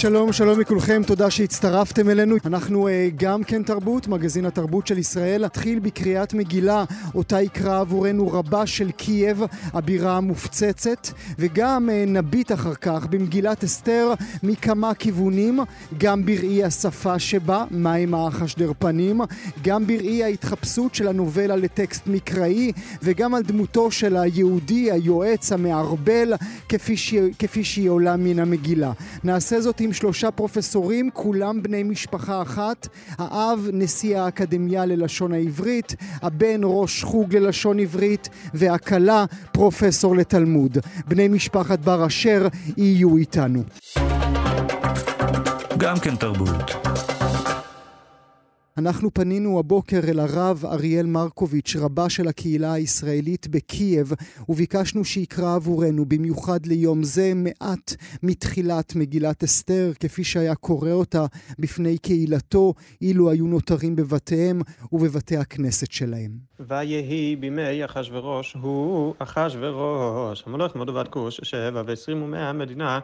שלום, שלום לכולכם, תודה שהצטרפתם אלינו. אנחנו uh, גם כן תרבות, מגזין התרבות של ישראל. נתחיל בקריאת מגילה, אותה יקרא עבורנו רבה של קייב, הבירה המופצצת, וגם uh, נביט אחר כך במגילת אסתר מכמה כיוונים, גם בראי השפה שבה, מים האחשדרפנים, גם בראי ההתחפשות של הנובלה לטקסט מקראי, וגם על דמותו של היהודי, היועץ, המערבל, כפי, ש... כפי שהיא עולה מן המגילה. נעשה זאת עם עם שלושה פרופסורים, כולם בני משפחה אחת. האב, נשיא האקדמיה ללשון העברית, הבן, ראש חוג ללשון עברית, והכלה, פרופסור לתלמוד. בני משפחת בר אשר יהיו איתנו. גם כן תרבות. אנחנו פנינו הבוקר אל הרב אריאל מרקוביץ', רבה של הקהילה הישראלית בקייב, וביקשנו שיקרא עבורנו, במיוחד ליום זה, מעט מתחילת מגילת אסתר, כפי שהיה קורא אותה בפני קהילתו, אילו היו נותרים בבתיהם ובבתי הכנסת שלהם. ויהי בימי אחשורוש, הוא אחשורוש, המלך מודבת כוש, שבע ועשרים ומאה המדינה,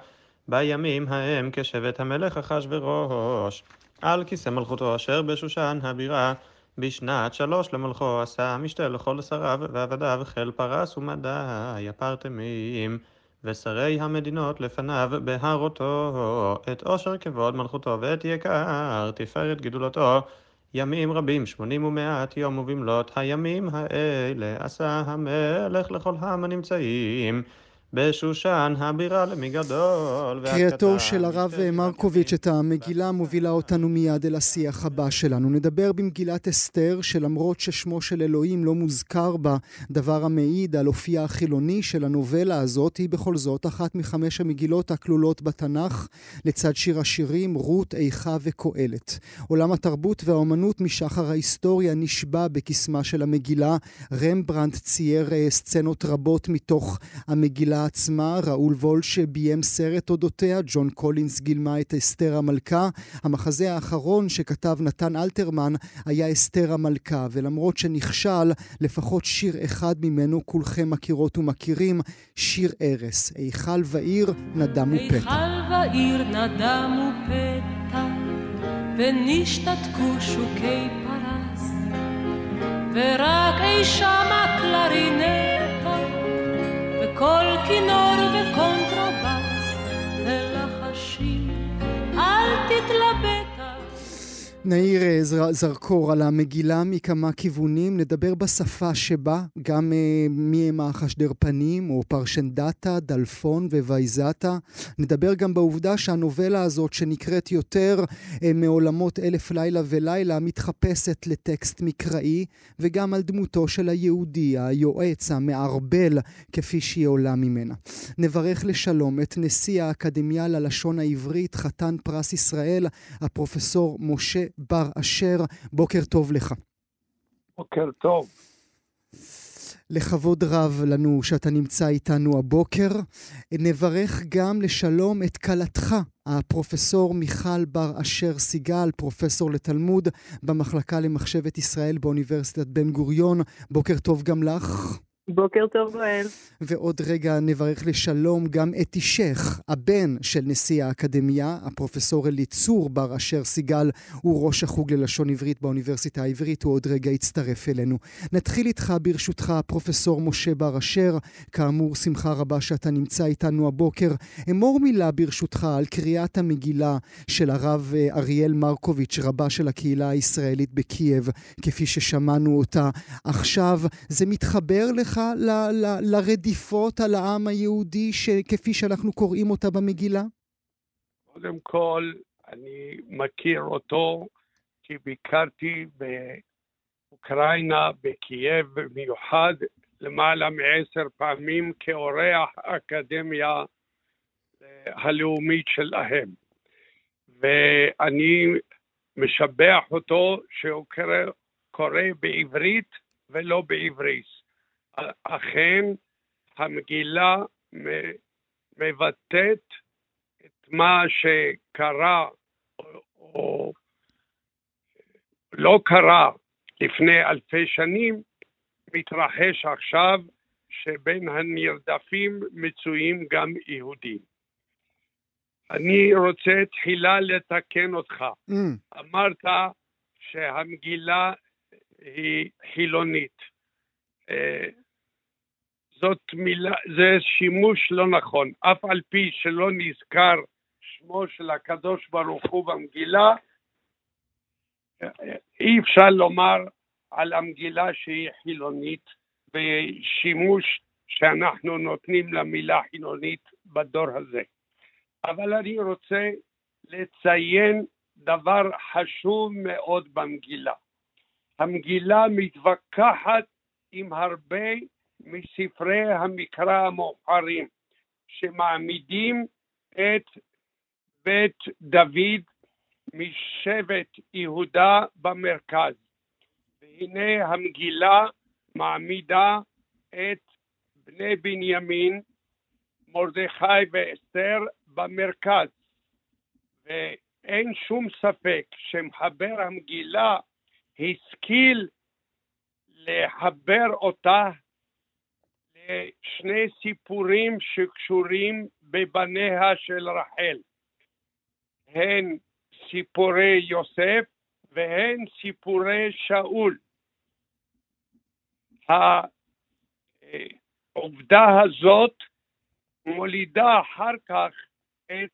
בימים ההם כשבט המלך אחשורוש. על כיסא מלכותו אשר בשושן הבירה. בשנת שלוש למלכו עשה משתה לכל שריו ועבדיו חיל פרס ומדי הפרטמים ושרי המדינות לפניו בהרותו. את עושר כבוד מלכותו ואת יקר תפארת גדולתו ימים רבים שמונים ומעט יום ובמלאת הימים האלה עשה המלך לכל העם הנמצאים בשושן הבירה למי גדול קריאתו של הרב מרקוביץ' את המגילה מובילה אותנו מיד אל השיח הבא שלנו. נדבר במגילת אסתר, שלמרות ששמו של אלוהים לא מוזכר בה, דבר המעיד על אופייה החילוני של הנובלה הזאת, היא בכל זאת אחת מחמש המגילות הכלולות בתנ"ך, לצד שיר השירים, רות, איכה וקהלת. עולם התרבות והאומנות משחר ההיסטוריה נשבע בקסמה של המגילה. רמברנדט צייר אה, סצנות רבות מתוך המגילה עצמה, ראול וולש ביים סרט אודותיה, ג'ואן קולינס גילמה את אסתר המלכה. המחזה האחרון שכתב נתן אלתרמן היה אסתר המלכה, ולמרות שנכשל, לפחות שיר אחד ממנו כולכם מכירות ומכירים, שיר ארס, היכל ועיר נדם ופתע. היכל ועיר נדם ופתע, ונשתתקו שוקי פרס, ורק אי שם הקלרינטה וכל כינור וקונטרבס ולחשים, אל תתלבט נעיר אה, זרקור על המגילה מכמה כיוונים, נדבר בשפה שבה, גם uh, מי הם החשדרפנים, או פרשנדתה, דלפון וויזתה. נדבר גם בעובדה שהנובלה הזאת, שנקראת יותר uh, מעולמות אלף לילה ולילה, מתחפשת לטקסט מקראי, וגם על דמותו של היהודי, היועץ, המערבל, כפי שהיא עולה ממנה. נברך לשלום את נשיא האקדמיה ללשון העברית, חתן פרס ישראל, הפרופסור משה בר אשר, בוקר טוב לך. בוקר טוב. לכבוד רב לנו שאתה נמצא איתנו הבוקר. נברך גם לשלום את כלתך, הפרופסור מיכל בר אשר סיגל, פרופסור לתלמוד במחלקה למחשבת ישראל באוניברסיטת בן גוריון. בוקר טוב גם לך. בוקר טוב, גואל. ועוד רגע נברך לשלום גם את אישך, הבן של נשיא האקדמיה, הפרופסור אליצור בר אשר סיגל, הוא ראש החוג ללשון עברית באוניברסיטה העברית, הוא עוד רגע יצטרף אלינו. נתחיל איתך ברשותך, פרופסור משה בר אשר, כאמור, שמחה רבה שאתה נמצא איתנו הבוקר. אמור מילה ברשותך על קריאת המגילה של הרב אה, אריאל מרקוביץ', רבה של הקהילה הישראלית בקייב, כפי ששמענו אותה עכשיו. זה מתחבר לך לך ל, ל, לרדיפות על העם היהודי כפי שאנחנו קוראים אותה במגילה? קודם כל, אני מכיר אותו כי ביקרתי באוקראינה, בקייב, במיוחד למעלה מעשר פעמים כאורח האקדמיה הלאומית שלהם. ואני משבח אותו שהוא קורא, קורא בעברית ולא בעברית. אכן, המגילה מבטאת את מה שקרה או, או לא קרה לפני אלפי שנים, מתרחש עכשיו שבין הנרדפים מצויים גם יהודים. אני רוצה תחילה לתקן אותך. Mm. אמרת שהמגילה היא חילונית. זאת מילה, זה שימוש לא נכון. אף על פי שלא נזכר שמו של הקדוש ברוך הוא במגילה, אי אפשר לומר על המגילה שהיא חילונית, ושימוש שאנחנו נותנים למילה חילונית בדור הזה. אבל אני רוצה לציין דבר חשוב מאוד במגילה. המגילה מתווכחת עם הרבה מספרי המקרא המאוחרים, שמעמידים את בית דוד משבט יהודה במרכז. והנה המגילה מעמידה את בני בנימין, מרדכי ואסתר במרכז. ואין שום ספק שמחבר המגילה השכיל לחבר אותה לשני סיפורים שקשורים בבניה של רחל. הן סיפורי יוסף והן סיפורי שאול. העובדה הזאת מולידה אחר כך את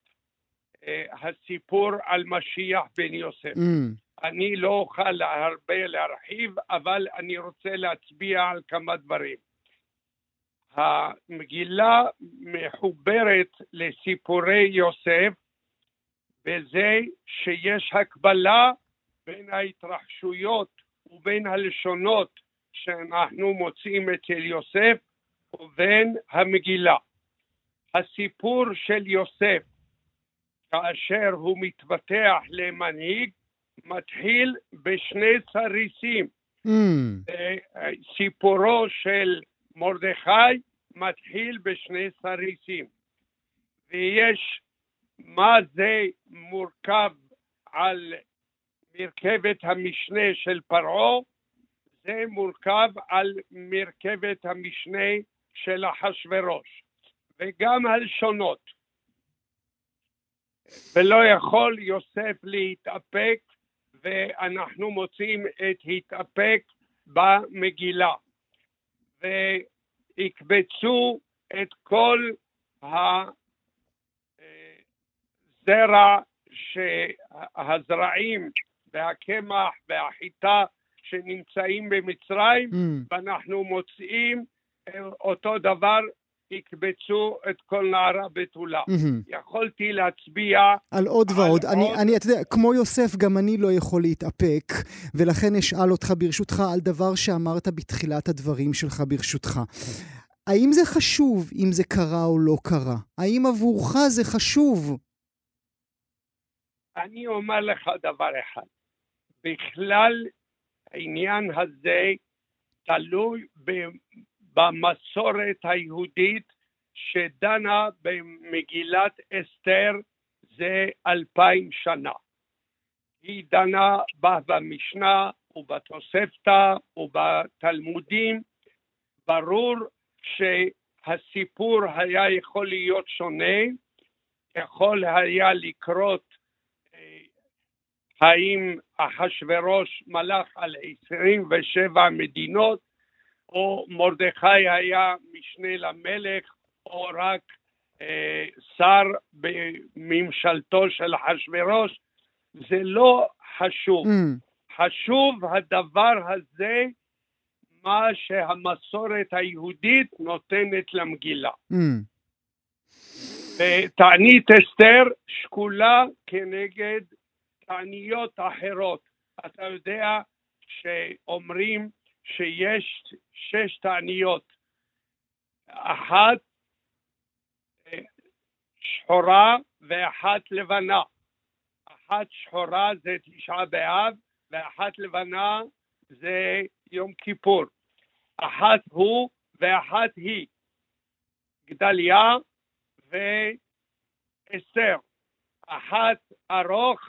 אה, הסיפור על משיח בן יוסף. Mm. אני לא אוכל הרבה להרחיב, אבל אני רוצה להצביע על כמה דברים. המגילה מחוברת לסיפורי יוסף בזה שיש הקבלה בין ההתרחשויות ובין הלשונות שאנחנו מוצאים אצל יוסף ובין המגילה. הסיפור של יוסף, כאשר הוא מתפתח למנהיג, מתחיל בשני סריסים. Mm. סיפורו של מרדכי מתחיל בשני סריסים. ויש מה זה מורכב על מרכבת המשנה של פרעה, זה מורכב על מרכבת המשנה של אחשורוש, וגם על שונות. ולא יכול יוסף להתאפק, ואנחנו מוצאים את התאפק במגילה. ויקבצו את כל הזרע, הזרעים והקמח והחיטה שנמצאים במצרים, Mm. ואנחנו מוצאים אותו דבר, יקבצו את כל נערה בתולה. Mhm. יכולתי להצביע על עוד על ועוד. אני, עוד. אני, אתה יודע, כמו יוסף, גם אני לא יכול להתאפק, ולכן אשאל אותך ברשותך על דבר שאמרת בתחילת הדברים שלך ברשותך. האם זה חשוב אם זה קרה או לא קרה? האם עבורך זה חשוב? אני אומר לך דבר אחד, בכלל העניין הזה תלוי במסורת היהודית שדנה במגילת אסתר זה אלפיים שנה. היא דנה בה במשנה ובתוספתא ובתלמודים. ברור שהסיפור היה יכול להיות שונה, יכול היה לקרות אה, האם אחשורוש מלך על 27 מדינות, או מרדכי היה משנה למלך, או רק אה, שר בממשלתו של אחשורוש, זה לא חשוב. Mm. חשוב הדבר הזה, מה שהמסורת היהודית נותנת למגילה. Mm. ותענית אסתר שקולה כנגד תעניות אחרות. אתה יודע שאומרים שיש שש תעניות אחת אה, שחורה ואחת לבנה. אחת שחורה זה תשעה באב, ואחת לבנה זה יום כיפור. אחת הוא ואחת היא. גדליה ואסתר. אחת ארוך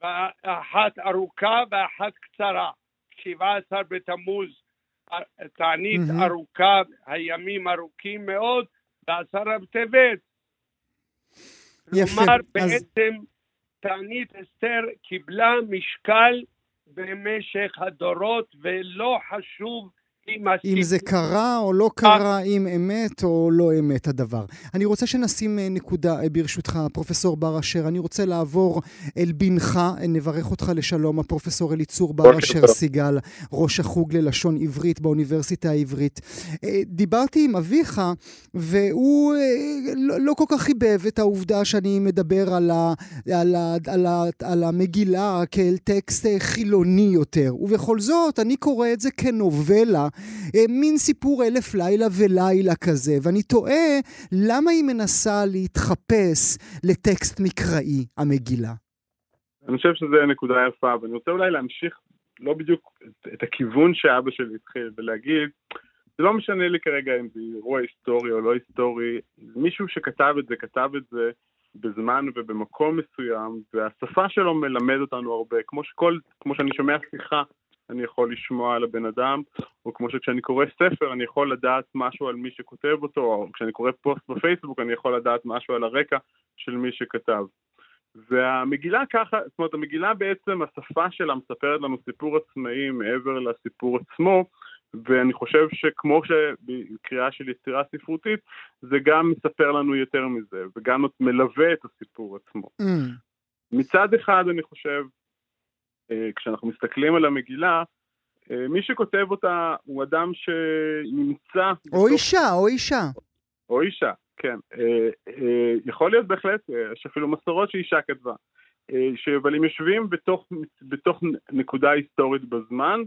ואחת ארוכה ואחת קצרה. 17 בתמוז תענית מהמם. ארוכה, הימים ארוכים מאוד, בעשרה בטבת. יפה. כלומר, אז בעצם תענית אסתר קיבלה משקל במשך הדורות, ולא חשוב אם אם זה. קרה או לא קרה, אם אמת או לא אמת הדבר. אני רוצה שנשים אה, נקודה, אה, ברשותך, פרופסור בר אשר. אני רוצה לעבור אל בנך, אה, נברך אותך לשלום, הפרופסור אליצור בר אשר. סיגל, ראש החוג ללשון עברית באוניברסיטה העברית. אה, דיברתי עם אביך, והוא אה, לא, לא כל כך חיבב את העובדה שאני מדבר על, ה, על, ה, על, ה, על המגילה כאל טקסט אה, חילוני יותר. ובכל זאת, אני קורא את זה כנובלה, אה, מין סיפור אלף לילה ולילה כזה, ואני תוהה למה היא מנסה להתחפש לטקסט מקראי, המגילה. אני חושב שזו נקודה יפה, ואני רוצה אולי להמשיך לא בדיוק את, את הכיוון שאבא שלי התחיל, ולהגיד, זה לא משנה לי כרגע אם זה אירוע היסטורי או לא היסטורי, מישהו שכתב את זה, כתב את זה בזמן ובמקום מסוים, והשפה שלו מלמד אותנו הרבה, כמו, שכל, כמו שאני שומע שיחה, אני יכול לשמוע על הבן אדם, או כמו שכשאני קורא ספר, אני יכול לדעת משהו על מי שכותב אותו, או כשאני קורא פוסט בפייסבוק, אני יכול לדעת משהו על הרקע של מי שכתב. והמגילה ככה, זאת אומרת, המגילה בעצם, השפה שלה מספרת לנו סיפור עצמאי מעבר לסיפור עצמו, ואני חושב שכמו שבקריאה של יצירה ספרותית, זה גם מספר לנו יותר מזה, וגם מלווה את הסיפור עצמו. Mm, מצד אחד, אני חושב, כשאנחנו מסתכלים על המגילה, אה, מי שכותב אותה הוא אדם שנמצא... או בתוך- אישה, או אישה. או אישה, כן. אה, אה, יכול להיות בהחלט, אה, יש אפילו מסורות שאישה כתבה. אה, ש- אבל הם יושבים בתוך, בתוך נקודה היסטורית בזמן,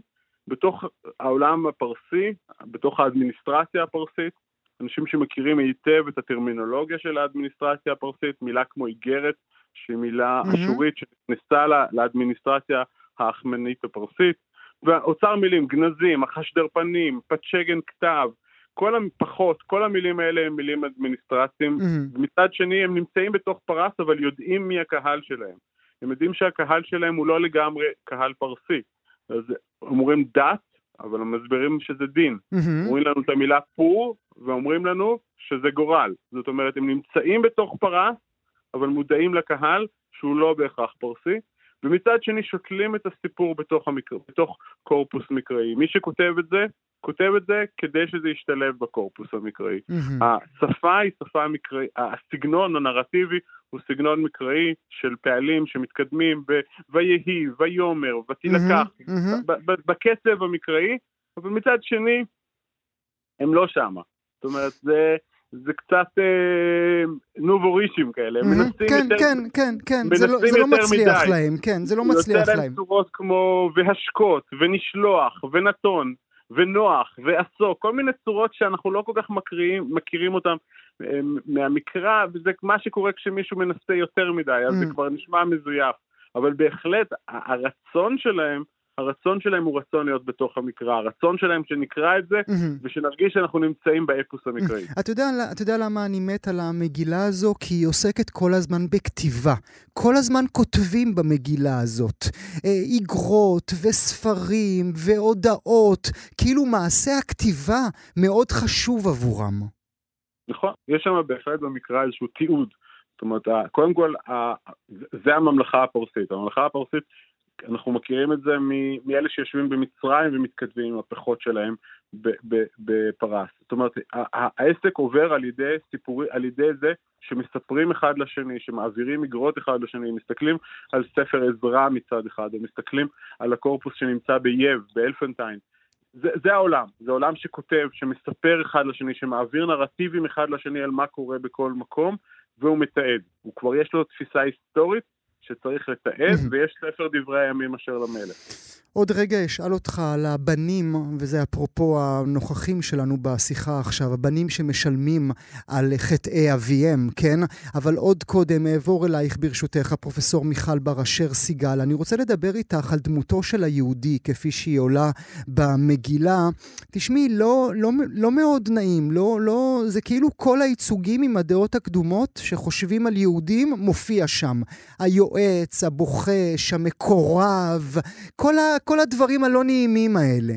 בתוך העולם הפרסי, בתוך האדמיניסטרציה הפרסית, אנשים שמכירים היטב את הטרמינולוגיה של האדמיניסטרציה הפרסית, מילה כמו איגרת, שהיא מילה מהמם. אשורית שנכנסה לאדמיניסטרציה האחמנית הפרסית, ואוצר מילים, גנזים, החשדרפנים, פצ'גן כתב, כל הפחות, כל המילים האלה הם מילים אדמיניסטרציים, Mm, ומצד שני הם נמצאים בתוך פרס אבל יודעים מי הקהל שלהם. הם יודעים שהקהל שלהם הוא לא לגמרי קהל פרסי. אז אומרים דת, אבל הם מסבירים שזה דין. מהמם. אומרים לנו את המילה פור, ואומרים לנו שזה גורל. זאת אומרת, הם נמצאים בתוך פרס, אבל מודעים לקהל שהוא לא בהכרח פרסי, ומצד שני שותלים את הסיפור בתוך, המקר... בתוך קורפוס מקראי. מי שכותב את זה, כותב את זה כדי שזה ישתלב בקורפוס המקראי. מהמם. השפה היא שפה מקראית, הסגנון הנרטיבי הוא סגנון מקראי של פעלים שמתקדמים ב- ויהי, ויאמר, ותילקח. ב- ב- בקצב המקראי, אבל מצד שני, הם לא שמה. זאת אומרת, זה, זה קצת אה, נובורישים כאלה, הם. מנסים כן, יותר... כן, כן, כן, זה לא- זה לא מצליח מדי. להם, כן, זה לא מצליח יוצא להם. להם צורות כמו והשקות, ונשלוח, ונתון, ונוח, ועשו, כל מיני צורות שאנחנו לא כל כך מכירים, מכירים אותם אה, מהמקרא, וזה מה שקורה כשמישהו מנסה יותר מדי, אז זה. כבר נשמע מזויף. אבל בהחלט, הרצון שלהם, הרצון שלהם הוא רצון להיות בתוך המקרא, הרצון שלהם שנקרא את זה, מהמם. ושנרגיש שאנחנו נמצאים באפוס המקראי. אתה יודע, אתה יודע למה אני מת על המגילה הזו? כי היא עוסקת כל הזמן בכתיבה. כל הזמן כותבים במגילה הזאת. אה, איגרות וספרים והודעות, כאילו מעשה הכתיבה מאוד חשוב עבורם. נכון, יש שם בהחלט במקרא איזשהו תיעוד. זאת אומרת, קודם כל, זה הממלכה הפרסית. הממלכה הפרסית, אנחנו מכירים את זה מאלה שיושבים במצרים ומתכתבים עם הפחות שלהם בפרס. זאת אומרת, העסק עובר על ידי סיפורי, על ידי זה שמספרים אחד לשני, שמעבירים איגרות אחד לשני, מסתכלים על ספר עזרא מצד אחד, ומסתכלים על הקורפוס שנמצא בייב, באלפנטיין. זה, זה העולם, זה עולם שכותב, שמספר אחד לשני, שמעביר נרטיבים אחד לשני על מה קורה בכל מקום, והוא מתעד. הוא כבר יש לו תפיסה היסטורית שצריך לתעד, ויש ספר דברי הימים אשר למלך. עוד רגע אשאל אותך על הבנים, וזה אפרופו הנוכחים שלנו בשיחה עכשיו, הבנים שמשלמים על חטאי אביהם, כן? אבל עוד קודם אעבור אלייך ברשותך, הפרופסור מיכל בר אשר סיגל. אני רוצה לדבר איתך על דמותו של היהודי כפי שהיא עולה במגילה. תשמעי, לא, לא, לא מאוד נעים, לא, לא, זה כאילו כל הייצוגים עם הדעות הקדומות שחושבים על יהודים מופיע שם. היועץ, הבוחש, המקורב, כל ה... כל הדברים הלא נעימים האלה.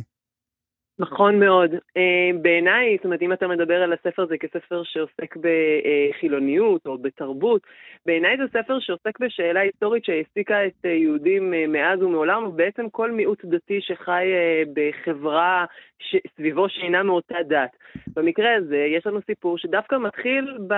נכון מאוד. Uh, בעיניי, זאת אומרת, אם אתה מדבר על הספר הזה כספר שעוסק בחילוניות או בתרבות, בעיניי זה ספר שעוסק בשאלה היסטורית שהעסיקה את יהודים uh, מאז ומעולם, ובעצם כל מיעוט דתי שחי בחברה ש... סביבו שאינה מאותה דת. במקרה הזה, יש לנו סיפור שדווקא מתחיל ב...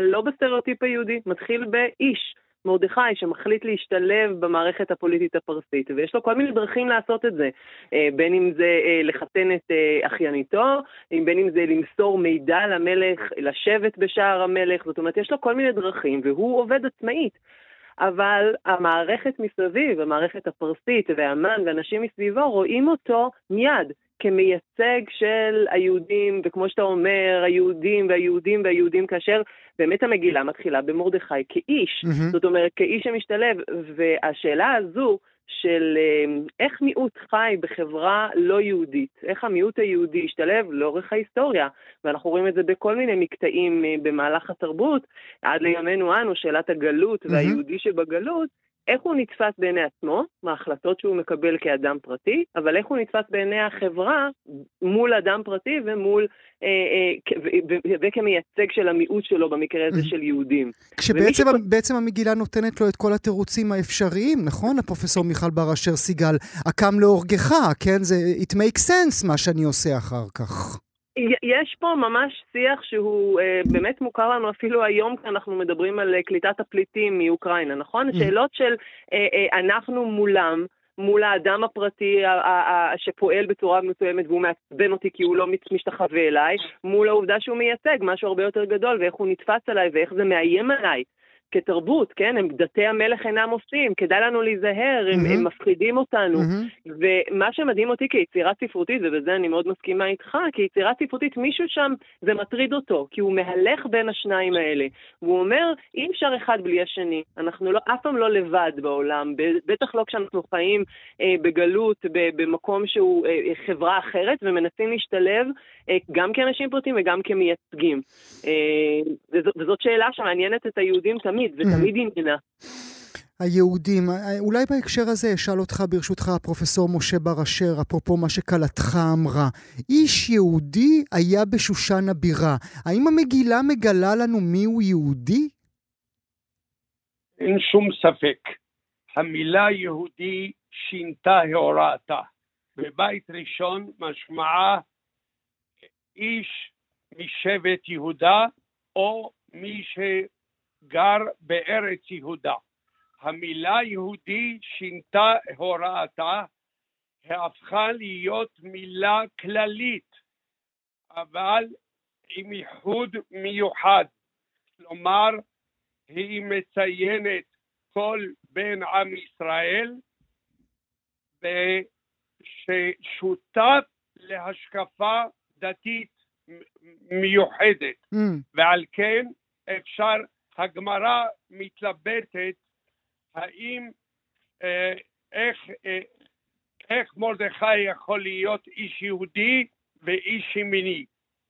לא בסטריאוטיפ היהודי, מתחיל באיש. מרדכי שמחליט להשתלב במערכת הפוליטית הפרסית, ויש לו כל מיני דרכים לעשות את זה, אה, בין אם זה אה, לחתן את אה, אחייניתו, בין אם זה למסור מידע למלך, לשבת בשער המלך, זאת אומרת, יש לו כל מיני דרכים, והוא עובד עצמאית. אבל המערכת מסביב, המערכת הפרסית והמן ואנשים מסביבו רואים אותו מיד כמייצג של היהודים, וכמו שאתה אומר, היהודים והיהודים והיהודים, כאשר באמת המגילה מתחילה במרדכי כאיש, mm-hmm. זאת אומרת, כאיש שמשתלב, והשאלה הזו של אה, איך מיעוט חי בחברה לא יהודית, איך המיעוט היהודי השתלב לאורך ההיסטוריה, ואנחנו רואים את זה בכל מיני מקטעים אה, במהלך התרבות, עד לימינו אנו, שאלת הגלות. והיהודי שבגלות, איך הוא נתפס בעיני עצמו, מההחלטות שהוא מקבל כאדם פרטי, אבל איך הוא נתפס בעיני החברה מול אדם פרטי ומול, אה, אה, וכמייצג של המיעוט שלו במקרה הזה של יהודים. כשבעצם בעצם המגילה נותנת לו את כל התירוצים האפשריים, נכון? הפרופסור מיכל בר אשר סיגל, הקם להורגך, כן? זה it makes sense מה שאני עושה אחר כך. יש פה ממש שיח שהוא אה, באמת מוכר לנו אפילו היום כשאנחנו מדברים על אה, קליטת הפליטים מאוקראינה, נכון? Mm. שאלות של אה, אה, אנחנו מולם, מול האדם הפרטי שפועל בצורה מסוימת והוא מעצבן אותי כי הוא לא משתחווה אליי, מול העובדה שהוא מייצג משהו הרבה יותר גדול ואיך הוא נתפס עליי ואיך זה מאיים עליי. כתרבות, כן? הם דתי המלך אינם עושים, כדאי לנו להיזהר, הם, mm-hmm. הם מפחידים אותנו. Mm-hmm. ומה שמדהים אותי כיצירה ספרותית, ובזה אני מאוד מסכימה איתך, כיצירה ספרותית, מישהו שם, זה מטריד אותו, כי הוא מהלך בין השניים האלה. והוא אומר, אי אפשר אחד בלי השני. אנחנו לא, אף פעם לא לבד בעולם, בטח לא כשאנחנו חיים אה, בגלות, ב, במקום שהוא אה, חברה אחרת, ומנסים להשתלב אה, גם כאנשים פרטיים וגם כמייצגים. אה, וזאת, וזאת שאלה שמעניינת את היהודים תמיד. תמיד, ותמיד עניינה. היהודים, אולי בהקשר הזה אשאל אותך ברשותך, פרופסור משה בר אשר, אפרופו מה שכלתך אמרה. איש יהודי היה בשושן הבירה. האם המגילה מגלה לנו מיהו יהודי? אין שום ספק. המילה יהודי שינתה הוראתה. בבית ראשון משמעה איש משבט יהודה או מי ש... גר בארץ יהודה. המילה יהודי שינתה הוראתה, הפכה להיות מילה כללית, אבל עם ייחוד מיוחד. כלומר, היא מציינת כל בן עם ישראל ששותף להשקפה דתית מיוחדת, mm. ועל כן אפשר הגמרא מתלבטת האם, אה, איך, אה, איך מרדכי יכול להיות איש יהודי ואיש ימיני.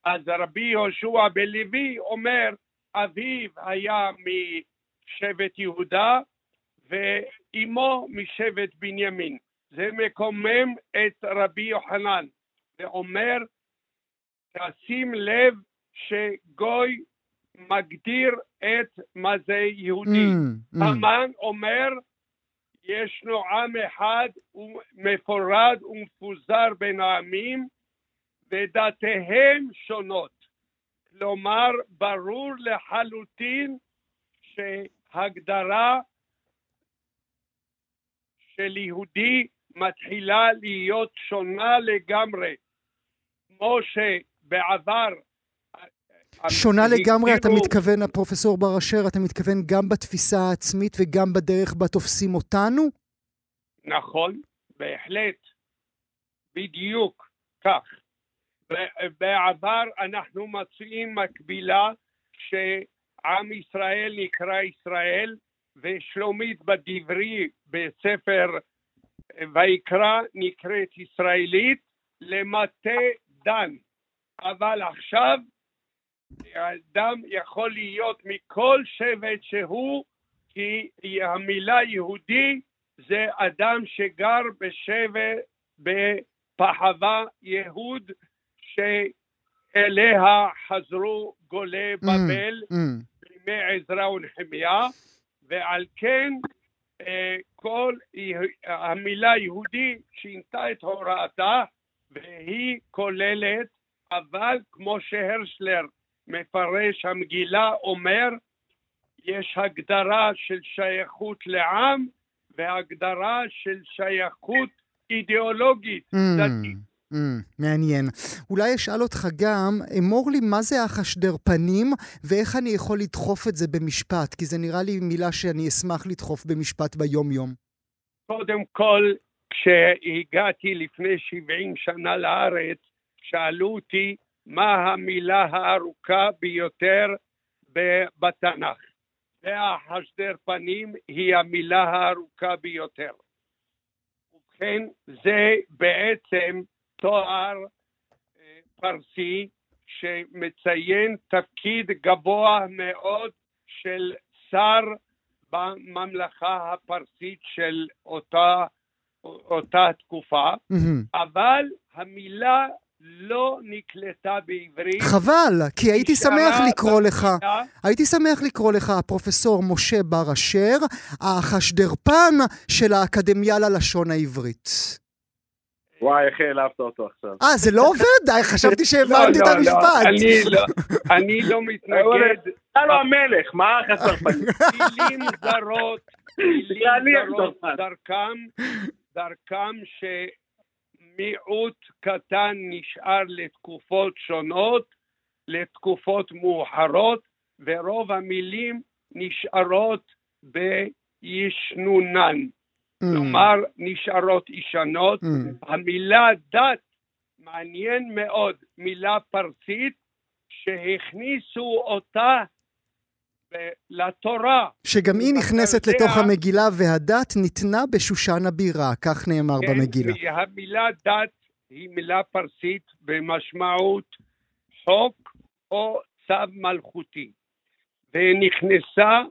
אז רבי יהושע בן לוי אומר, אביו היה משבט יהודה ואימו משבט בנימין. זה מקומם את רבי יוחנן ואומר, תשים לב שגוי מגדיר את מה זה יהודי. Mm, mm. המן אומר, ישנו עם אחד מפורד ומפוזר בין העמים ודתיהם שונות. כלומר, ברור לחלוטין שהגדרה של יהודי מתחילה להיות שונה לגמרי. כמו שבעבר שונה לגמרי, אתה הגדירו- מתכוון, הפרופסור בר אשר, אתה מתכוון גם בתפיסה העצמית וגם בדרך בה תופסים אותנו? נכון, בהחלט, בדיוק כך. בעבר אנחנו מציעים מקבילה שעם ישראל נקרא ישראל, ושלומית בדברי בספר ויקרא נקראת ישראלית למטה דן. אבל עכשיו אדם יכול להיות מכל שבט שהוא, כי המילה יהודי זה אדם שגר בשבט, בפחווה יהוד, שאליה חזרו גולי בבל Mm, בימי עזרא ונחמיה, ועל כן אה, כל המילה יהודי שינתה את הוראתה, והיא כוללת, אבל כמו שהרשלר מפרש המגילה אומר, יש הגדרה של שייכות לעם והגדרה של שייכות אידיאולוגית mm, דתית. mm, מעניין. אולי אשאל אותך גם, אמור לי מה זה החשדרפנים ואיך אני יכול לדחוף את זה במשפט, כי זה נראה לי מילה שאני אשמח לדחוף במשפט ביום-יום. קודם כל, כשהגעתי לפני 70 שנה לארץ, שאלו אותי מה המילה הארוכה ביותר בתנ"ך. והחשדר פנים היא המילה הארוכה ביותר. ובכן, זה בעצם תואר אה, פרסי שמציין תפקיד גבוה מאוד של שר בממלכה הפרסית של אותה, אותה תקופה, מהמם. אבל המילה לא נקלטה בעברית. חבל, כי הייתי שמח לקרוא לך, הייתי שמח לקרוא לך הפרופסור משה בר אשר, החשדרפן של האקדמיה ללשון העברית. וואי, איך העלבת אותו עכשיו. אה, זה לא עובד? אה, חשבתי לא, שהבנתי את לא, לא, המשפט. אני לא, אני לא מתנגד. אתה לא המלך, מה החסר פנים? מילים זרות, מילים זרות. דרכם, דרכם שמיעוט קטן נשאר לתקופות שונות, לתקופות מאוחרות, ורוב המילים נשארות בישנונן. Mm, כלומר, נשארות ישנות. mm. המילה דת, מעניין מאוד, מילה פרסית שהכניסו אותה לתורה. שגם היא נכנסת יודע- לתוך המגילה, והדת ניתנה בשושן הבירה, כך נאמר כן, במגילה. המילה דת היא מילה פרסית במשמעות חוק או צו מלכותי, ונכנסה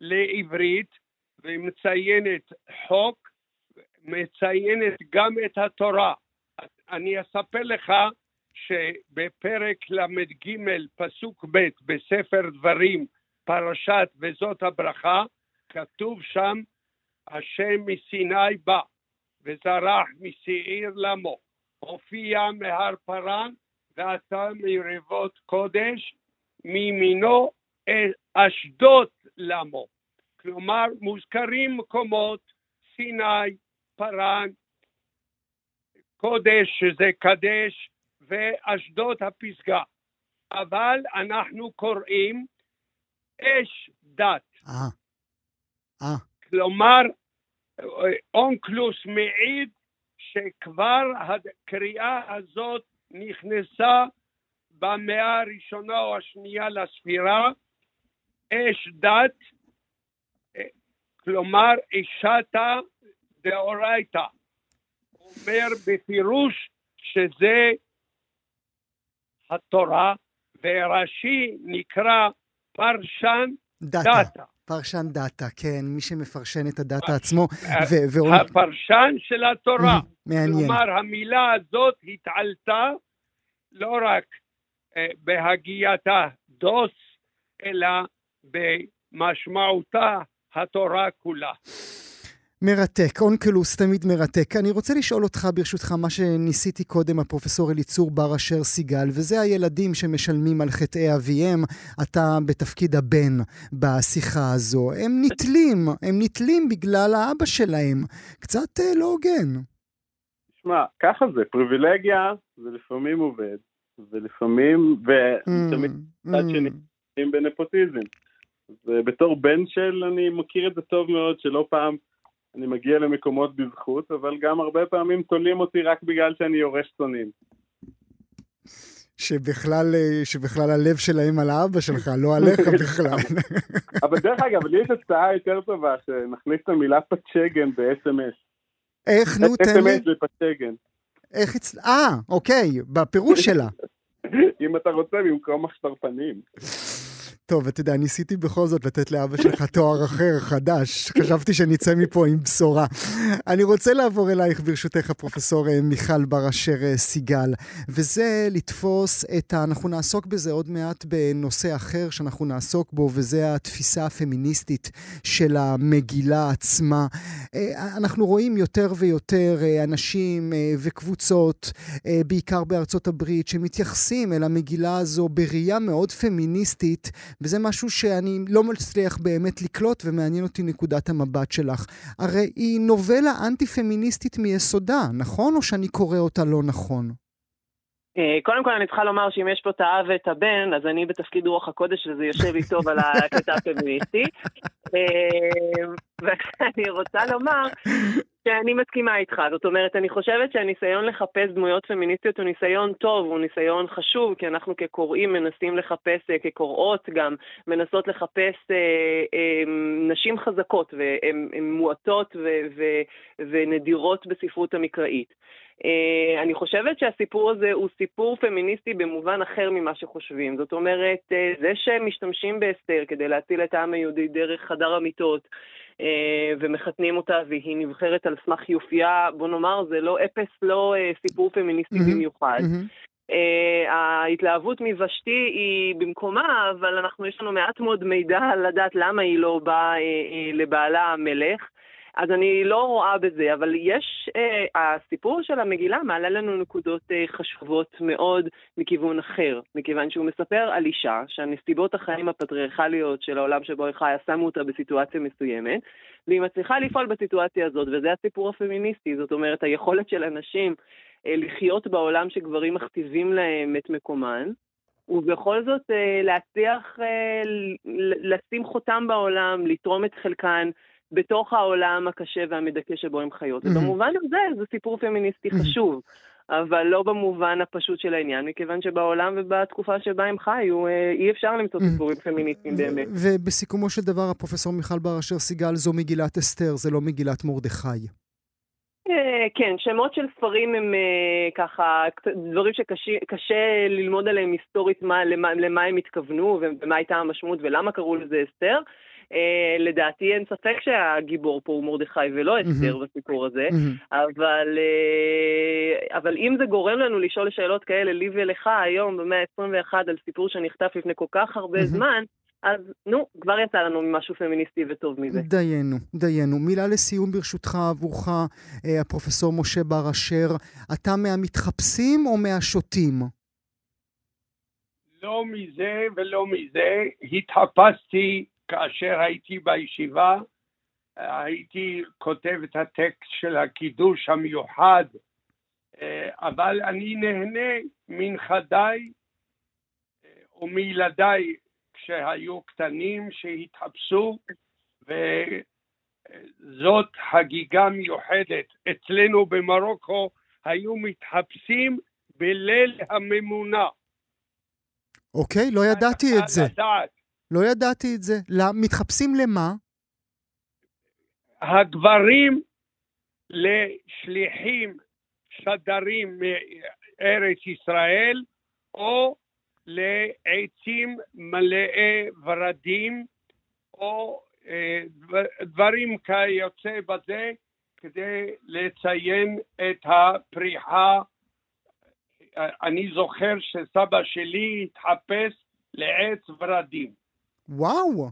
לעברית ומציינת חוק, מציינת גם את התורה. אני אספר לך שבפרק ל"ג פסוק ב' בספר דברים, פרשת וזאת הברכה, כתוב שם השם מסיני בא וזרח משעיר למו, הופיע מהר פרן ועשה מרבות קודש, מימינו אשדות למו. כלומר, מוזכרים מקומות, סיני, פרן, קודש שזה קדש, ואשדות הפסגה. אבל אנחנו קוראים אש דת. אה, אה, כלומר, אונקלוס מעיד שכבר הקריאה הזאת נכנסה במאה הראשונה או השנייה לספירה, אש דת, כלומר אישתא דאורייתא. אומר בפירוש שזה התורה, ורש"י נקרא פרשנדתא. דתא. פרשנדתא, כן, מי שמפרשן את הדאטה אה, עצמו. אה, ו- הפרשן של התורה. מעניין. כלומר, המילה הזאת התעלתה לא רק אה, בהגייתה דוס, אלא במשמעותה התורה כולה. מרתק, אונקלוס תמיד מרתק. אני רוצה לשאול אותך, ברשותך, מה שניסיתי קודם, הפרופסור אליצור בר אשר סיגל, וזה הילדים שמשלמים על חטאי אביהם. אתה בתפקיד הבן בשיחה הזו. הם נתלים, הם נתלים בגלל האבא שלהם. קצת אה, לא הוגן. שמע, ככה זה, פריבילגיה זה לפעמים עובד, ולפעמים, ותמיד Mm, מצד mm. שני, נמצאים בנפוטיזם. ובתור בן של, אני מכיר את זה טוב מאוד, שלא פעם אני מגיע למקומות בזכות, אבל גם הרבה פעמים תולים אותי רק בגלל שאני יורש צונים. שבכלל, אה, שבכלל הלב שלהם על האבא שלך, לא עליך בכלל. אבל דרך אגב, לי יש הצעה יותר טובה, שנכניס את המילה פצ'גן ב-SMS. איך, נו, תן לי. SMS לפצ'גן. איך אצל... אה, אוקיי, בפירוש שלה. אם אתה רוצה, במקום מחסרפנים. טוב, אתה יודע, ניסיתי בכל זאת לתת לאבא שלך תואר אחר, חדש. חשבתי שנצא מפה עם בשורה. אני רוצה לעבור אלייך, ברשותך, הפרופסור אה, מיכל בר אשר אה, סיגל, וזה לתפוס את ה... אנחנו נעסוק בזה עוד מעט בנושא אחר שאנחנו נעסוק בו, וזה התפיסה הפמיניסטית של המגילה עצמה. אה, אנחנו רואים יותר ויותר אנשים וקבוצות, בעיקר בארצות הברית, שמתייחסים אל המגילה הזו בראייה מאוד פמיניסטית, וזה משהו שאני לא מצליח באמת לקלוט, ומעניין אותי נקודת המבט שלך. הרי היא נובלה אנטי-פמיניסטית מיסודה, נכון? או שאני קורא אותה לא נכון? אה, קודם כל אני צריכה לומר שאם יש פה את האב ואת הבן, אז אני בתפקיד רוח הקודש וזה יושב לי טוב על הקטע הפמיניסטי. אה, ואני רוצה לומר שאני מסכימה איתך, זאת אומרת, אני חושבת שהניסיון לחפש דמויות פמיניסטיות הוא ניסיון טוב, הוא ניסיון חשוב, כי אנחנו כקוראים מנסים לחפש, אה, כקוראות גם, מנסות לחפש אה, אה, נשים חזקות, והן מועטות ו- ו- ונדירות בספרות המקראית. Uh, אני חושבת שהסיפור הזה הוא סיפור פמיניסטי במובן אחר ממה שחושבים. זאת אומרת, uh, זה שמשתמשים באסתר כדי להציל את העם היהודי דרך חדר המיטות, uh, ומחתנים אותה והיא נבחרת על סמך יופייה, בוא נאמר, זה לא אפס, לא uh, סיפור פמיניסטי מהמם, במיוחד. מהמם. Uh, ההתלהבות מוושתי היא במקומה, אבל אנחנו, יש לנו מעט מאוד מידע לדעת למה היא לא באה uh, uh, לבעלה המלך. אז אני לא רואה בזה, אבל יש, אה, הסיפור של המגילה מעלה לנו נקודות אה, חשובות מאוד מכיוון אחר, מכיוון שהוא מספר על אישה שהנסיבות החיים הפטריארכליות של העולם שבו היא חיה שמו אותה בסיטואציה מסוימת, והיא מצליחה לפעול בסיטואציה הזאת, וזה הסיפור הפמיניסטי, זאת אומרת, היכולת של אנשים אה, לחיות בעולם שגברים מכתיבים להם את מקומן. ובכל זאת אה, להצליח אה, לשים חותם בעולם, לתרום את חלקן בתוך העולם הקשה והמדכא שבו הן חיות. מהמם. ובמובן הזה זה סיפור פמיניסטי מהמם. חשוב, אבל לא במובן הפשוט של העניין, מכיוון שבעולם ובתקופה שבה הם חיו, אה, אי אפשר למצוא מהמם. סיפורים פמיניסטיים באמת. ובסיכומו של דבר, הפרופסור מיכל בר אשר סיגל, זו מגילת אסתר, זה לא מגילת מרדכי. אה, כן, שמות של ספרים הם אה, ככה דברים שקשה ללמוד עליהם היסטורית מה, למה, למה הם התכוונו ומה הייתה המשמעות ולמה קראו לזה אסתר. אה, לדעתי אין ספק שהגיבור פה הוא מרדכי ולא אסתר בסיפור הזה. אבל, אה, אבל אם זה גורם לנו לשאול שאלות כאלה, לי ולך היום במאה ה-21 על סיפור שנחטף לפני כל כך הרבה. זמן, אז נו, כבר יצא לנו משהו פמיניסטי וטוב מזה. דיינו, דיינו. מילה לסיום ברשותך עבורך, אה, הפרופסור משה בר אשר. אתה מהמתחפשים או מהשותים? לא מזה ולא מזה. התחפשתי כאשר הייתי בישיבה, הייתי כותב את הטקסט של הקידוש המיוחד, אה, אבל אני נהנה מנכדיי אה, ומילדיי כשהיו קטנים שהתחפשו, וזאת חגיגה מיוחדת. אצלנו במרוקו היו מתחפשים בליל הממונה. אוקיי, לא ידעתי את זה. לדעת. לא ידעתי את זה. למ- מתחפשים למה? הגברים לשליחים, שדרים מארץ ישראל, או לעצים מלאי ורדים, או אה, דבר- דברים כיוצא בזה, כדי לציין את הפריחה. אה, אני זוכר שסבא שלי התחפש לעץ ורדים. וואו.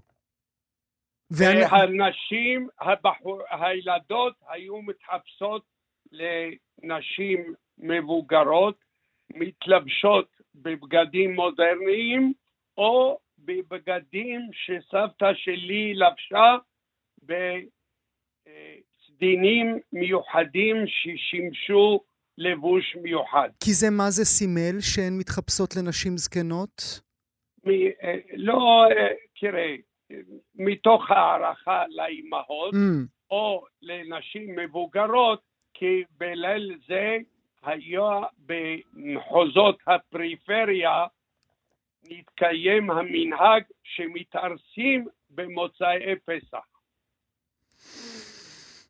והנשים, הבחור, הילדות היו מתחפשות לנשים מבוגרות, מתלבשות בבגדים מודרניים, או בבגדים שסבתא שלי לבשה בסדינים מיוחדים ששימשו לבוש מיוחד. כי זה מה זה סימל שהן מתחפשות לנשים זקנות? מ, אה, לא, אה, תראה, מתוך הערכה לאימהות, Mm, או לנשים מבוגרות, כי בליל זה היה במחוזות הפריפריה נתקיים המנהג שמתארסים במוצאי פסח.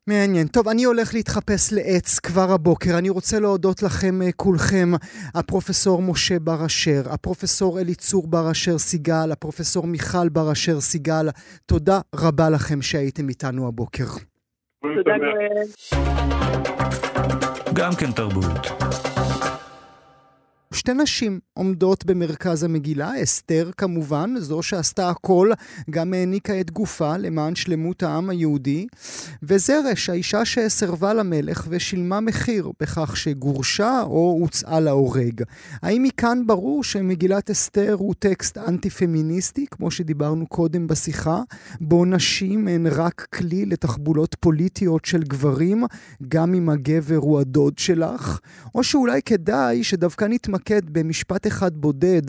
מעניין. טוב, אני הולך להתחפש לעץ כבר הבוקר. אני רוצה להודות לכם אה, כולכם, הפרופסור משה בר אשר, הפרופסור אליצור בר אשר סיגל, הפרופסור מיכל בר אשר סיגל. תודה רבה לכם שהייתם איתנו הבוקר. תודה גואל. גם כן תרבות. שתי נשים עומדות במרכז המגילה, אסתר כמובן, זו שעשתה הכל, גם העניקה את גופה למען שלמות העם היהודי, וזרש, האישה שסרבה למלך ושילמה מחיר בכך שגורשה או הוצאה להורג. האם מכאן ברור שמגילת אסתר הוא טקסט אנטי-פמיניסטי, כמו שדיברנו קודם בשיחה, בו נשים הן רק כלי לתחבולות פוליטיות של גברים, גם אם הגבר הוא הדוד שלך? או שאולי כדאי שדווקא נתמקד במשפט אחד בודד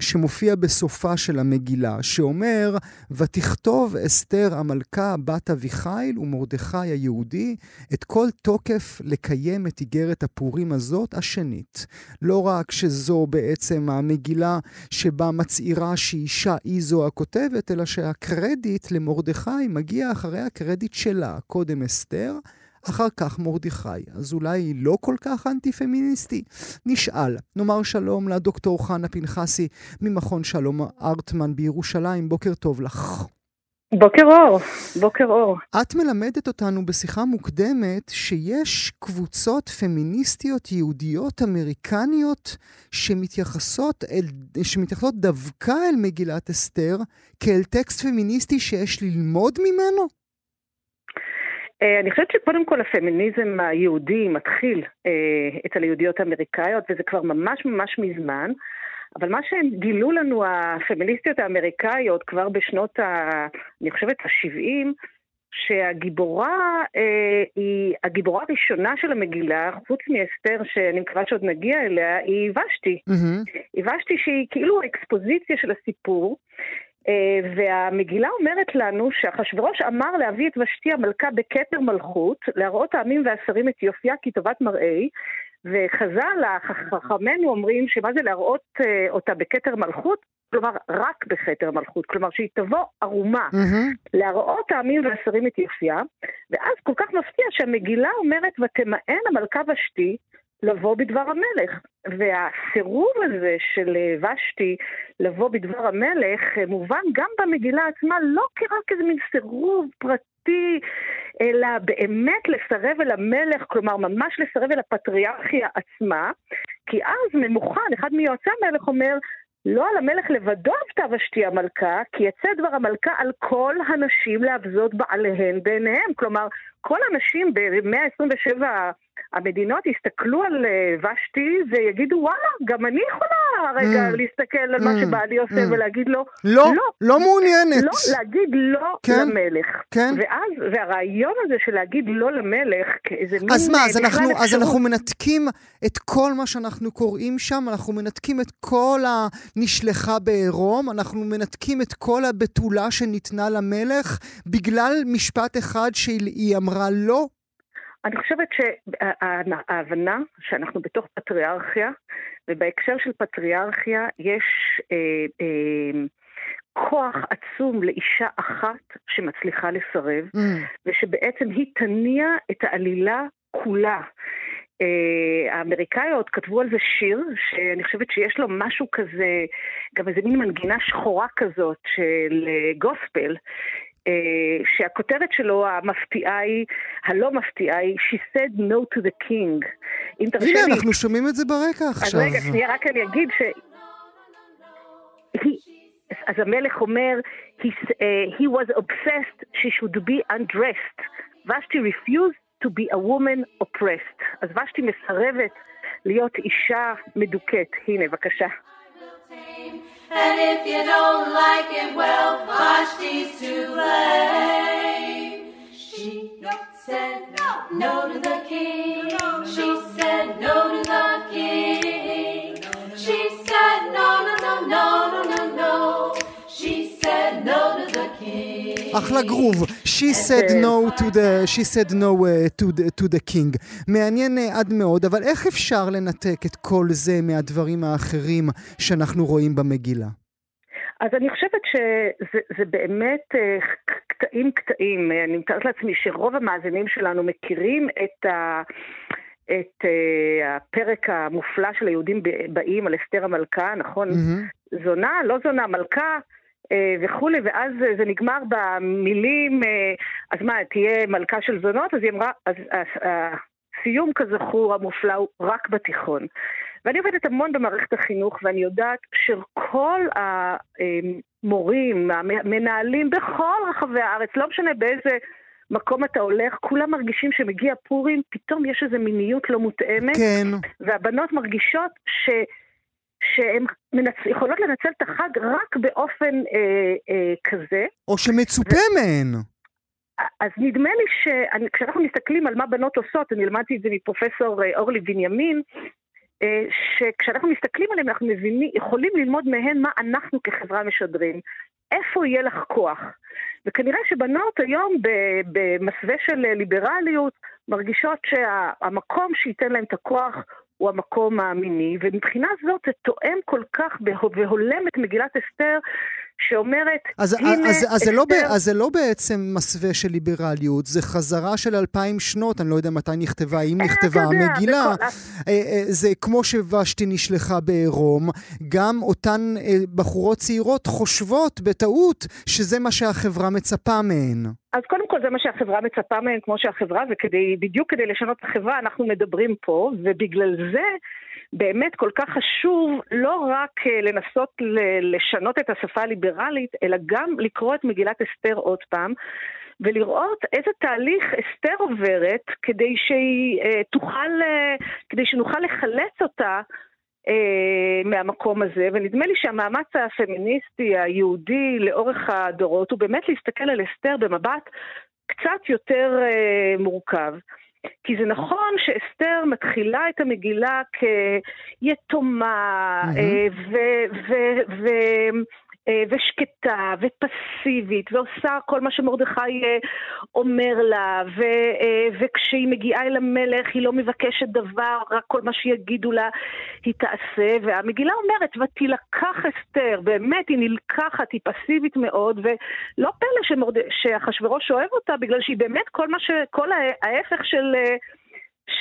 שמופיע בסופה של המגילה, שאומר, ותכתוב אסתר המלכה בת אביחיל ומרדכי היהודי את כל תוקף לקיים את איגרת הפורים הזאת השנית. לא רק שזו בעצם המגילה שבה מצהירה שאישה היא זו הכותבת, אלא שהקרדיט למרדכי מגיע אחרי הקרדיט שלה, קודם אסתר. אחר כך מרדכי, אז אולי לא כל כך אנטי-פמיניסטי? נשאל. נאמר שלום לדוקטור חנה פנחסי ממכון שלום ארטמן בירושלים, בוקר טוב לך. בוקר אור, בוקר אור. את מלמדת אותנו בשיחה מוקדמת שיש קבוצות פמיניסטיות יהודיות אמריקניות שמתייחסות, אל, שמתייחסות דווקא אל מגילת אסתר כאל טקסט פמיניסטי שיש ללמוד ממנו? אה, אני חושבת שקודם כל הפמיניזם היהודי מתחיל אה, אצל היהודיות האמריקאיות, וזה כבר ממש ממש מזמן. אבל מה שהם גילו לנו הפמיניסטיות האמריקאיות כבר בשנות ה... אני חושבת ה-70, שהגיבורה אה, היא, הגיבורה הראשונה של המגילה, חוץ מאסתר, שאני מקווה שעוד נגיע אליה, היא ושתי. Mm-hmm. היא ושתי שהיא כאילו האקספוזיציה של הסיפור. אה, והמגילה אומרת לנו שאחשוורוש אמר להביא את ושתי המלכה בכתר מלכות, להראות העמים והשרים את יופייה כטובת מראי, וחז"ל, חכמינו אומרים שמה זה להראות אה, אותה בכתר מלכות? כלומר, רק בכתר מלכות, כלומר שהיא תבוא ערומה, Mm-hmm. להראות העמים והשרים את יופייה, ואז כל כך מפתיע שהמגילה אומרת, ותמאן המלכה ושתי לבוא בדבר המלך. והסירוב הזה של אה, ושתי לבוא בדבר המלך אה, מובן גם במגילה עצמה לא כרק איזה מין סירוב פרטי, אלא באמת לסרב אל המלך, כלומר ממש לסרב אל הפטריארכיה עצמה, כי אז ממוכן, אחד מיועצי המלך אומר, לא על המלך לבדו עבתה ושתי המלכה, כי יצא דבר המלכה על כל הנשים להבזות בעליהן בעיניהם. כלומר, כל הנשים ב-127 המדינות יסתכלו על אה, ושתי ויגידו, וואלה, גם אני יכולה רגע Mm. להסתכל על מה Mm. שבעלי עושה Mm. ולהגיד לו, לא, לא, לא מעוניינת. לא, להגיד לא כן, למלך. כן. ואז, והרעיון הזה של להגיד לא למלך, כאיזה מין... אז מה, אה, אז אנחנו, אז אנחנו מנתקים את כל מה שאנחנו קוראים שם, אנחנו מנתקים את כל הנשלחה בעירום, אנחנו מנתקים את כל הבתולה שניתנה למלך, בגלל משפט אחד שהיא אמרה לא. אני חושבת שההבנה שאנחנו בתוך פטריארכיה, ובהקשר של פטריארכיה יש אה, אה, כוח עצום לאישה אחת שמצליחה לסרב, Mm. ושבעצם היא תניע את העלילה כולה. Uh, האמריקאיות כתבו על זה שיר, שאני חושבת שיש לו משהו כזה, גם איזה מין מנגינה שחורה כזאת של uh, גוספל, uh, שהכותרת שלו המפתיעה היא, הלא מפתיעה היא, She said no to the king. אם תרשה הנה, לי... אנחנו שומעים את זה ברקע אז עכשיו. רגע, שנייה, רק אני אגיד ש... אז המלך אומר, he, uh, he was obsessed she should be undressed. ושתי refused to be a woman oppressed. אז ושתי מסרבת להיות אישה מדוכאת. הנה, בבקשה. And if you don't like it, well, Vashti's to blame. She no. said no. no to the king. No, she said no to the king. אחלה גרוב. She said no to the, she said no uh, to the, to the king. מעניין uh, עד מאוד, אבל איך אפשר לנתק את כל זה מהדברים האחרים שאנחנו רואים במגילה? אז אני חושבת שזה זה באמת אה, קטעים קטעים. אני מתארת לעצמי שרוב המאזינים שלנו מכירים את, ה, את אה, הפרק המופלא של היהודים באים על אסתר המלכה, נכון? מהמם. זונה, לא זונה, מלכה. אה, וכולי, ואז זה נגמר במילים, אה, אז מה, תהיה מלכה של זונות? אז היא אמרה, אז אה, הסיום כזכור המופלא הוא רק בתיכון. ואני עובדת המון במערכת החינוך, ואני יודעת שכל המורים, המנהלים בכל רחבי הארץ, לא משנה באיזה מקום אתה הולך, כולם מרגישים שמגיע פורים, פתאום יש איזו מיניות לא מותאמת, כן. והבנות מרגישות ש... שהן מנצ... יכולות לנצל את החג רק באופן אה, אה, כזה. או שמצופה מהן. אז נדמה לי שכשאנחנו מסתכלים על מה בנות עושות, אני למדתי את זה מפרופסור אה, אורלי בנימין, אה, שכשאנחנו מסתכלים עליהם אנחנו מבינים, יכולים ללמוד מהן מה אנחנו כחברה משדרים. איפה יהיה לך כוח? וכנראה שבנות היום במסווה של ליברליות מרגישות שהמקום שייתן להם את הכוח הוא המקום המיני, ומבחינה זאת זה תואם כל כך והולם את מגילת אסתר, שאומרת, אז, הנה אז, אז, אז, זה לא, אסתר... אז זה לא בעצם מסווה של ליברליות, זה חזרה של אלפיים שנות, אני לא יודע מתי נכתבה, אם איך נכתבה המגילה. בכל- אה, אה, זה כמו שוושתי נשלחה בעירום, גם אותן אה, בחורות צעירות חושבות בטעות שזה מה שהחברה מצפה מהן. אז קודם כל זה מה שהחברה מצפה מהם, כמו שהחברה, וכדי, בדיוק כדי לשנות את החברה אנחנו מדברים פה, ובגלל זה באמת כל כך חשוב לא רק אה, לנסות לשנות את השפה הליברלית, אלא גם לקרוא את מגילת אסתר עוד פעם. ולראות איזה תהליך אסתר עוברת כדי שהיא אה, תוכל, אה, כדי שנוכל לחלץ אותה מהמקום הזה, ונדמה לי שהמאמץ הפמיניסטי היהודי לאורך הדורות הוא באמת להסתכל על אסתר במבט קצת יותר אה, מורכב. כי זה נכון שאסתר מתחילה את המגילה כיתומה מהמם. אה, ו- ו- ו- אה, ושקטה ופסיבית ועושה כל מה שמרדכי אה, אומר לה ו- אה, וכשהיא מגיעה אל המלך היא לא מבקשת דבר, רק כל מה שיגידו לה היא תעשה והמגילה אומרת ותילקח אסתר, באמת היא נלקחת, היא פסיבית מאוד ולא פלא. שאחשוורוש אוהב אותה בגלל שהיא באמת כל מה ש... כל ההפך של, אה,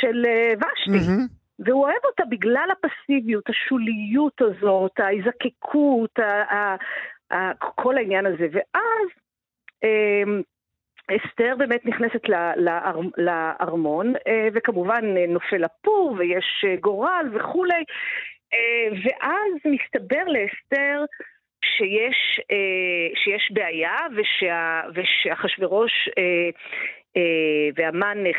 של אה, ושתי מהמם. והוא אוהב אותה בגלל הפסיביות, השוליות הזאת, ההזקקות, ה- ה- ה- כל העניין הזה. ואז אמ, אסתר באמת נכנסת לארמון, אה, וכמובן אה, נופל הפור ויש אה, גורל וכולי, ואז מסתבר לאסתר שיש, שיש בעיה ושאחשוורוש אה, והמן אה,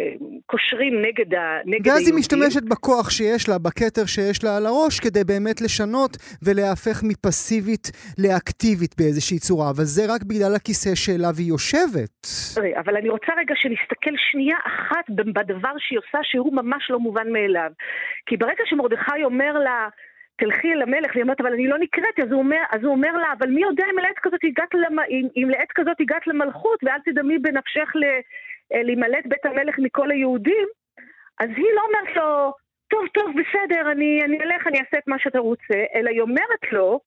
אה, קושרים נגד, ה, נגד ואז היא היהודים. משתמשת בכוח שיש לה, בכתר שיש לה על הראש, כדי באמת לשנות ולהפך מפסיבית לאקטיבית באיזושהי צורה, אבל זה רק בגלל הכיסא שאליו היא יושבת. תראי, אבל אני רוצה רגע שנסתכל שנייה אחת בדבר שהיא עושה שהוא ממש לא מובן מאליו. כי ברגע שמרדכי אומר לה, תלכי אל המלך, והיא אומרת, אבל אני לא נקראתי, אז הוא אומר, אז הוא אומר לה, אבל מי יודע אם לעת כזאת הגעת, למ... אם, אם לעת כזאת הגעת למלכות, ואל תדמי בנפשך ל... אה, להימלט בית המלך מכל היהודים, אז היא לא אומרת לו, טוב, טוב, בסדר, אני, אני אלך, אני אעשה את מה שאתה רוצה, אלא היא אומרת לו,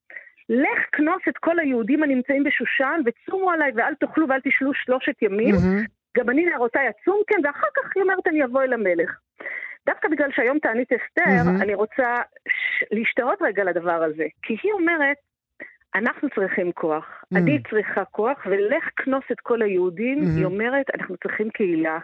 לך כנוס את כל היהודים הנמצאים בשושן, וצומו עליי ואל תאכלו ואל תשלו שלושת ימים, מהמם. גם אני נערותיי אצום כן, ואחר כך היא אומרת אני אבוא אל המלך. דווקא בגלל שהיום תענית אסתר, מהמם. אני רוצה להשתאות רגע לדבר הזה. כי היא אומרת, אנחנו צריכים כוח, Mm. אני צריכה כוח, ולך כנוס את כל היהודים, מהמם. היא אומרת, אנחנו צריכים קהילה.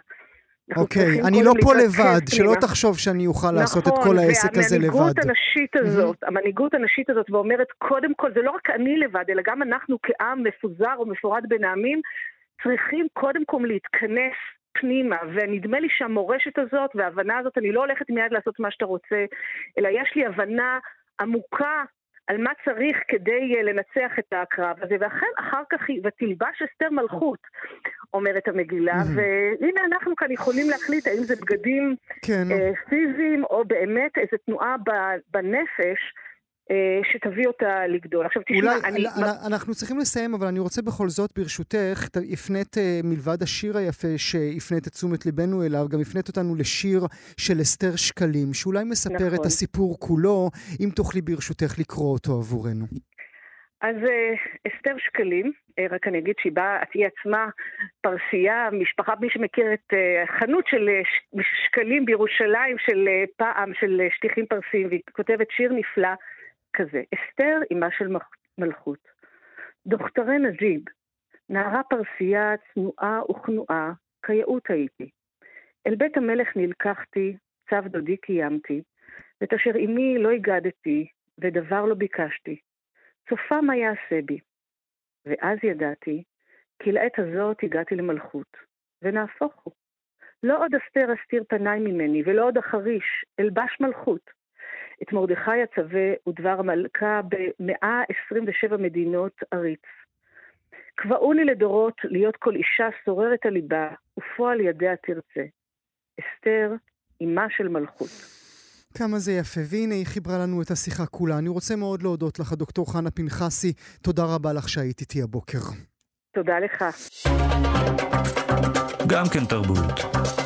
אוקיי, צריכים אני לא פה לבד, שלא. תחשוב שאני אוכל לעשות את נכון, כל העסק הזה לבד. והמנהיגות הנשית הזאת, המנהיגות הנשית הזאת ואומרת, קודם כל, זה לא רק אני לבד, אלא גם אנחנו כעם מפוזר או מפורד בין העמים, צריכים קודם כל להתכנס פנימה, ונדמה לי שהמורשת הזאת וההבנה הזאת, אני לא הולכת מיד לעשות מה שאתה רוצה, אלא יש לי הבנה עמוקה על מה צריך כדי אה, לנצח את הקרב הזה, ואכן אחר כך היא, ותלבש אסתר מלכות, אומרת המגילה, מהמם. והנה אנחנו כאן יכולים להחליט האם זה בגדים כן. אה, פיזיים, או באמת איזו תנועה בנפש, שתביא אותה לגדול. עכשיו תשמע, אולי, אני... אנחנו צריכים לסיים, אבל אני רוצה בכל זאת, ברשותך, הפנית, אה, מלבד השיר היפה שהפנית את תשומת ליבנו אליו, גם הפנית אותנו לשיר של אסתר שקלים, שאולי מספר את נכון. הסיפור כולו, אם תוכלי ברשותך לקרוא אותו עבורנו. אז אה, אסתר שקלים, אה, רק אני אגיד שהיא באה, היא עצמה פרסייה, משפחה, מי שמכיר את אה, חנות של אה, שקלים בירושלים של אה, פעם, של אה, שטיחים פרסיים, והיא כותבת שיר נפלא כזה. אסתר, אמה של מלכות. דוכתרי נג'יב, נערה פרסייה צנועה וכנועה, כיאות הייתי. אל בית המלך נלקחתי, צו דודי קיימתי, ואת אשר אמי לא הגדתי, ודבר לא ביקשתי. צופה מה יעשה בי. ואז ידעתי, כי לעת הזאת הגעתי למלכות, ונהפוך הוא. לא עוד אסתר אסתיר פניי ממני, ולא עוד אחריש, אלבש מלכות. את מרדכי הצווה ודבר המלכה ב-127 מדינות עריץ. קבעו לי לדורות להיות כל אישה סוררת הליבה, ופועל ידיה תרצה. אסתר, אמה של מלכות. כמה זה יפה, והנה היא חיברה לנו את השיחה כולה. אני רוצה מאוד להודות לך, דוקטור חנה פנחסי. תודה רבה לך שהיית איתי הבוקר. תודה לך. גם כן תרבות.